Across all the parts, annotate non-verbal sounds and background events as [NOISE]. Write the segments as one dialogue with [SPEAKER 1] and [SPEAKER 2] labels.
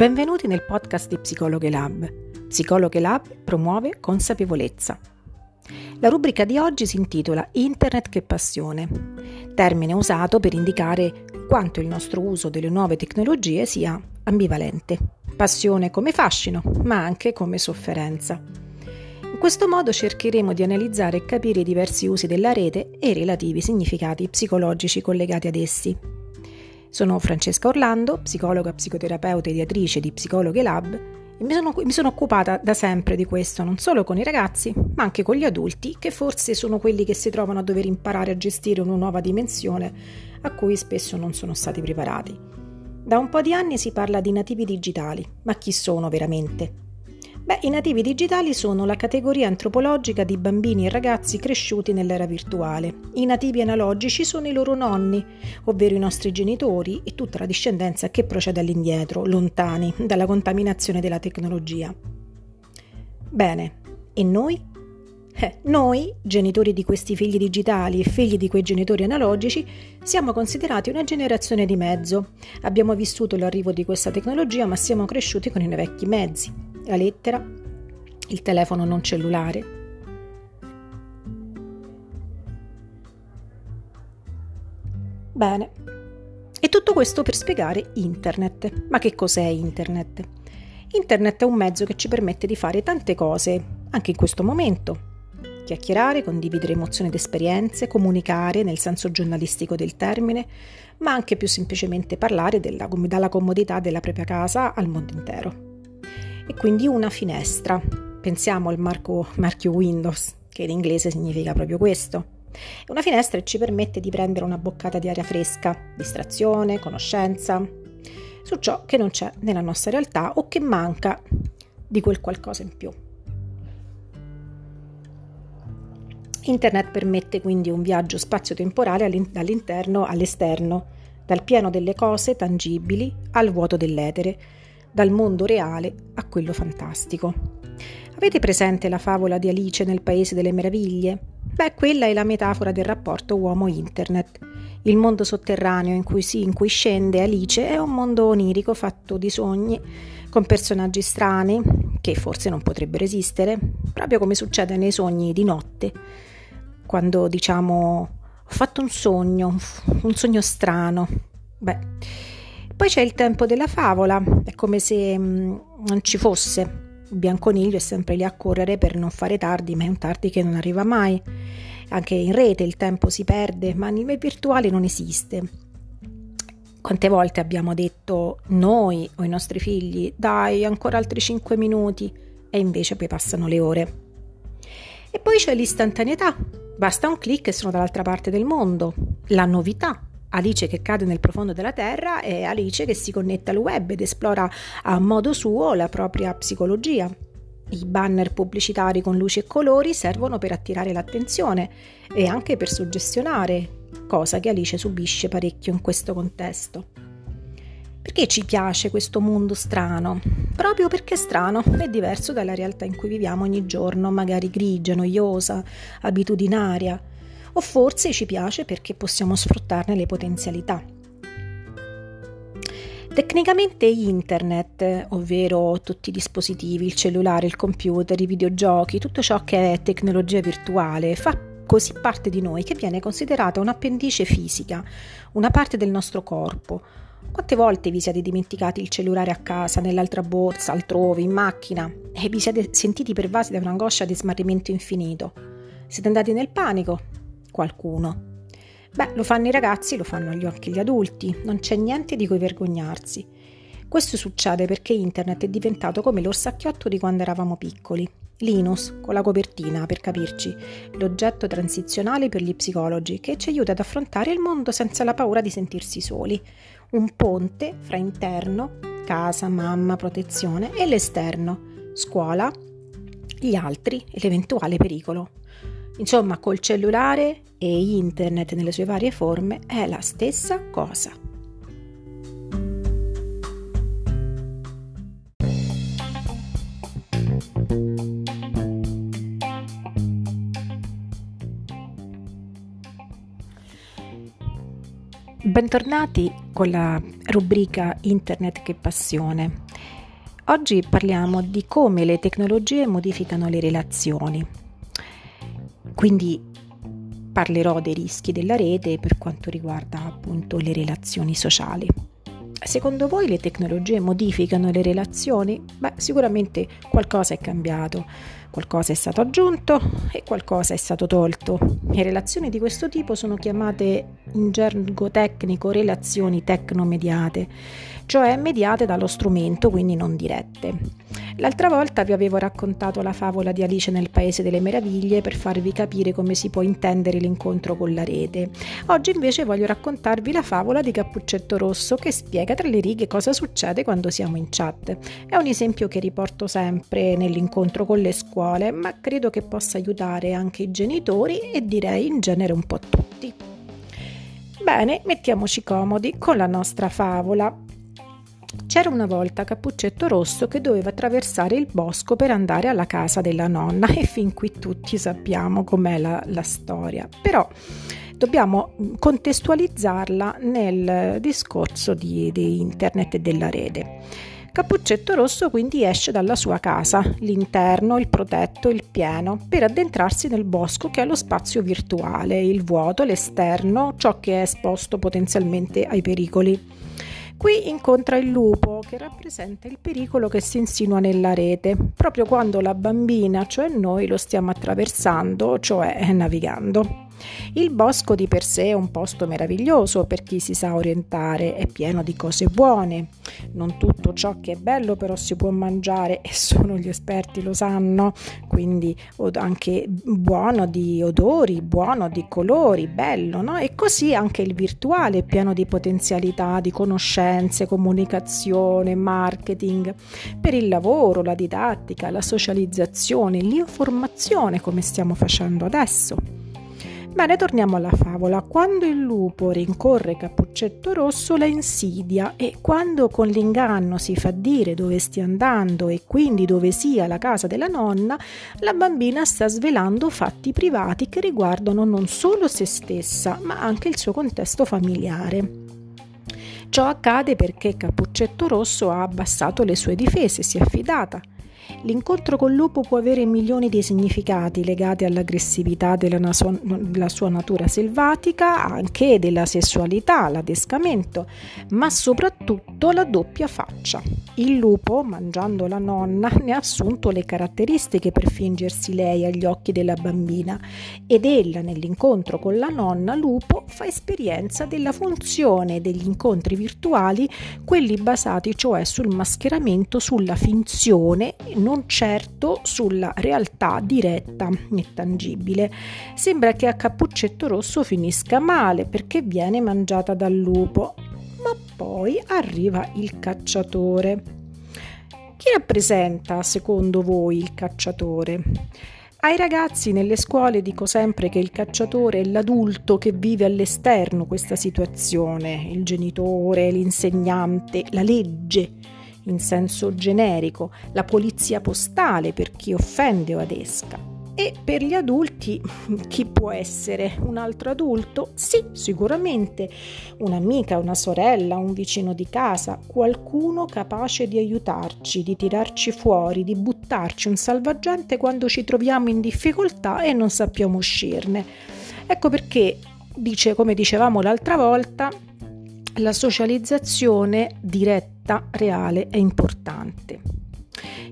[SPEAKER 1] Benvenuti nel podcast di Psicologhe Lab. Psicologhe Lab promuove consapevolezza. La rubrica di oggi si intitola Internet che passione, termine usato per indicare quanto il nostro uso delle nuove tecnologie sia ambivalente. Passione come fascino, ma anche come sofferenza. In questo modo cercheremo di analizzare e capire i diversi usi della rete e i relativi significati psicologici collegati ad essi. Sono Francesca Orlando, psicologa, psicoterapeuta e ediatrice di Psicologhe Lab e mi sono, mi sono, occupata da sempre di questo, non solo con i ragazzi, ma anche con gli adulti, che forse sono quelli che si trovano a dover imparare a gestire una nuova dimensione a cui spesso non sono stati preparati. Da un po' di anni si parla di nativi digitali, ma chi sono veramente? Beh, i nativi digitali sono la categoria antropologica di bambini e ragazzi cresciuti nell'era virtuale. I nativi analogici sono i loro nonni, ovvero i nostri genitori e tutta la discendenza che procede all'indietro, lontani dalla contaminazione della tecnologia. Bene, e noi? Eh, noi, genitori di questi figli digitali e figli di quei genitori analogici, siamo considerati una generazione di mezzo. Abbiamo vissuto l'arrivo di questa tecnologia, ma siamo cresciuti con i vecchi mezzi la lettera, il telefono non cellulare. Bene, e tutto questo per spiegare Internet. Ma che cos'è Internet? Internet è un mezzo che ci permette di fare tante cose, anche in questo momento. Chiacchierare, condividere emozioni ed esperienze, comunicare nel senso giornalistico del termine, ma anche più semplicemente parlare della, dalla comodità della propria casa al mondo intero e quindi una finestra. Pensiamo al marco, marchio Windows, che in inglese significa proprio questo. Una finestra ci permette di prendere una boccata di aria fresca, distrazione, conoscenza, su ciò che non c'è nella nostra realtà o che manca di quel qualcosa in più. Internet permette quindi un viaggio spazio-temporale dall'interno all'esterno, dal pieno delle cose tangibili al vuoto dell'etere, dal mondo reale a quello fantastico. Avete presente la favola di Alice nel Paese delle Meraviglie? Beh, quella è la metafora del rapporto uomo-internet. Il mondo sotterraneo in cui, si, in cui scende Alice è un mondo onirico fatto di sogni, con personaggi strani, che forse non potrebbero esistere, proprio come succede nei sogni di notte, quando diciamo ho fatto un sogno, un sogno strano. Beh, poi c'è il tempo della favola, è come se mh, mm, non ci fosse. Bianconiglio è sempre lì a correre per non fare tardi, ma è un tardi che non arriva mai. Anche in rete il tempo si perde, ma nel virtuale non esiste. Quante volte abbiamo detto noi o i nostri figli, dai, ancora altri 5 minuti, e invece poi passano le ore. E poi c'è l'istantaneità, basta un clic e sono dall'altra parte del mondo, la novità, Alice che cade nel profondo della terra e Alice che si connette al web ed esplora a modo suo la propria psicologia. I banner pubblicitari con luci e colori servono per attirare l'attenzione e anche per suggestionare, cosa che Alice subisce parecchio in questo contesto. Perché ci piace questo mondo strano? Proprio perché è strano è diverso dalla realtà in cui viviamo ogni giorno, magari grigia, noiosa, abitudinaria o forse ci piace perché possiamo sfruttarne le potenzialità. Tecnicamente internet, ovvero tutti i dispositivi, il cellulare, il computer, i videogiochi, tutto ciò che è tecnologia virtuale, fa così parte di noi che viene considerata un'appendice fisica, una parte del nostro corpo. Quante volte vi siete dimenticati il cellulare a casa, nell'altra borsa, altrove, in macchina e vi siete sentiti pervasi da un'angoscia di smarrimento infinito? Siete andati nel panico qualcuno. Beh, lo fanno i ragazzi, lo fanno anche gli adulti, non c'è niente di cui vergognarsi. Questo succede perché internet è diventato come l'orsacchiotto di quando eravamo piccoli. Linus, con la copertina, per capirci, l'oggetto transizionale per gli psicologi che ci aiuta ad affrontare il mondo senza la paura di sentirsi soli. Un ponte fra interno, casa, mamma, protezione e l'esterno, scuola, gli altri e l'eventuale pericolo. Insomma, col cellulare e internet nelle sue varie forme è la stessa cosa. Bentornati con la rubrica Internet che passione. Oggi parliamo di come le tecnologie modificano le relazioni. Quindi parlerò dei rischi della rete per quanto riguarda appunto le relazioni sociali. Secondo voi le tecnologie modificano le relazioni? Beh, sicuramente qualcosa è cambiato, qualcosa è stato aggiunto e qualcosa è stato tolto. Le relazioni di questo tipo sono chiamate in gergo tecnico relazioni tecnomediate, cioè mediate dallo strumento, quindi non dirette. L'altra volta vi avevo raccontato la favola di Alice nel Paese delle Meraviglie per farvi capire come si può intendere l'incontro con la rete. Oggi invece voglio raccontarvi la favola di Cappuccetto Rosso che spiega tra le righe cosa succede quando siamo in chat. È un esempio che riporto sempre nell'incontro con le scuole, ma credo che possa aiutare anche i genitori e direi in genere un po' tutti. Bene, mettiamoci comodi con la nostra favola. C'era una volta Cappuccetto Rosso che doveva attraversare il bosco per andare alla casa della nonna e fin qui tutti sappiamo com'è la, la storia. Però dobbiamo contestualizzarla nel discorso di, di internet e della rete. Cappuccetto Rosso quindi esce dalla sua casa, l'interno, il protetto, il pieno, per addentrarsi nel bosco che è lo spazio virtuale, il vuoto, l'esterno, ciò che è esposto potenzialmente ai pericoli. Qui incontra il lupo che rappresenta il pericolo che si insinua nella rete, proprio quando la bambina, cioè noi, lo stiamo attraversando, cioè navigando. Il bosco di per sé è un posto meraviglioso per chi si sa orientare, è pieno di cose buone. Non tutto ciò che è bello però si può mangiare e solo gli esperti lo sanno, quindi anche buono di odori, buono di colori, bello, no? E così anche il virtuale è pieno di potenzialità, di conoscenze, comunicazione, marketing, per il lavoro, la didattica, la socializzazione, l'informazione come stiamo facendo adesso. Bene, torniamo alla favola. Quando il lupo rincorre Cappuccetto Rosso la insidia e quando con l'inganno si fa dire dove stia andando e quindi dove sia la casa della nonna, la bambina sta svelando fatti privati che riguardano non solo se stessa, ma anche il suo contesto familiare. Ciò accade perché Cappuccetto Rosso ha abbassato le sue difese, si è affidata L'incontro col lupo può avere milioni di significati legati all'aggressività della, sua, della sua natura selvatica, anche della sessualità, l'adescamento, ma soprattutto la doppia faccia. Il lupo, mangiando la nonna, [LAUGHS] ne ha assunto le caratteristiche per fingersi lei agli occhi della bambina ed ella nell'incontro con la nonna lupo fa esperienza della funzione degli incontri virtuali, quelli basati cioè sul mascheramento, sulla finzione non certo sulla realtà diretta e tangibile. Sembra che a Cappuccetto Rosso finisca male perché viene mangiata dal lupo, ma poi arriva il cacciatore. Chi rappresenta, secondo voi, il cacciatore? Ai ragazzi nelle scuole dico sempre che il cacciatore è l'adulto che vive all'esterno questa situazione, il genitore, l'insegnante, la legge in senso generico, la polizia postale per chi offende o adesca. E per gli adulti [LAUGHS] chi può essere? Un altro adulto? Sì, sicuramente un'amica, una sorella, un vicino di casa, qualcuno capace di aiutarci, di tirarci fuori, di buttarci un salvagente quando ci troviamo in difficoltà e non sappiamo uscirne. Ecco perché, dice, come dicevamo l'altra volta, la socializzazione diretta, reale è importante.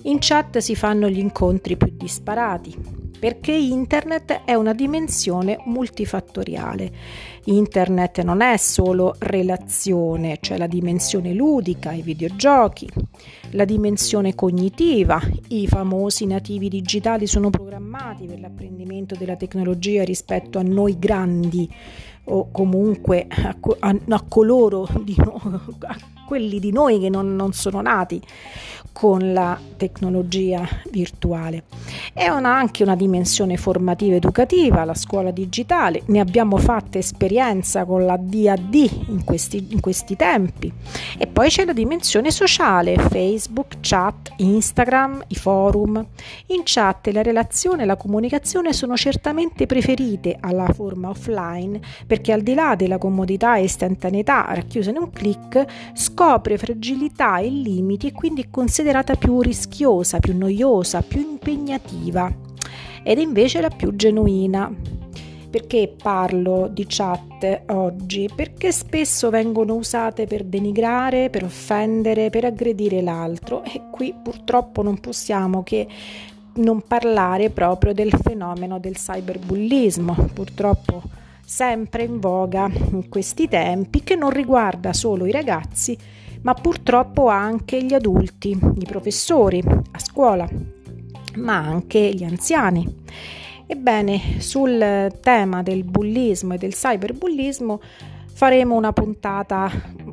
[SPEAKER 1] In chat si fanno gli incontri più disparati, perché internet è una dimensione multifattoriale. Internet non è solo relazione, c'è cioè la dimensione ludica, i videogiochi, la dimensione cognitiva, i famosi nativi digitali sono programmati per l'apprendimento della tecnologia rispetto a noi grandi o comunque a, a, a coloro di a quelli di noi che non, non sono nati con la tecnologia virtuale. È una, anche una dimensione formativa educativa, la scuola digitale, ne abbiamo fatta esperienza con la DAD in questi, in questi tempi. E poi c'è la dimensione sociale, Facebook, chat, Instagram, i forum. In chat la relazione e la comunicazione sono certamente preferite alla forma offline perché al di là della comodità e istantaneità racchiuse in un clic, scopre fragilità e limiti e quindi è considerata più rischiosa, più noiosa, più impegnativa ed invece la più genuina. Perché parlo di chat oggi? Perché spesso vengono usate per denigrare, per offendere, per aggredire l'altro e qui purtroppo non possiamo che non parlare proprio del fenomeno del cyberbullismo, purtroppo sempre in voga in questi tempi, che non riguarda solo i ragazzi, ma purtroppo anche gli adulti, i professori a scuola, ma anche gli anziani. Ebbene, sul tema del bullismo e del cyberbullismo faremo una puntata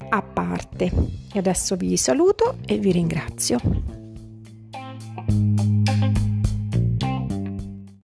[SPEAKER 1] a parte. E adesso vi saluto e vi ringrazio.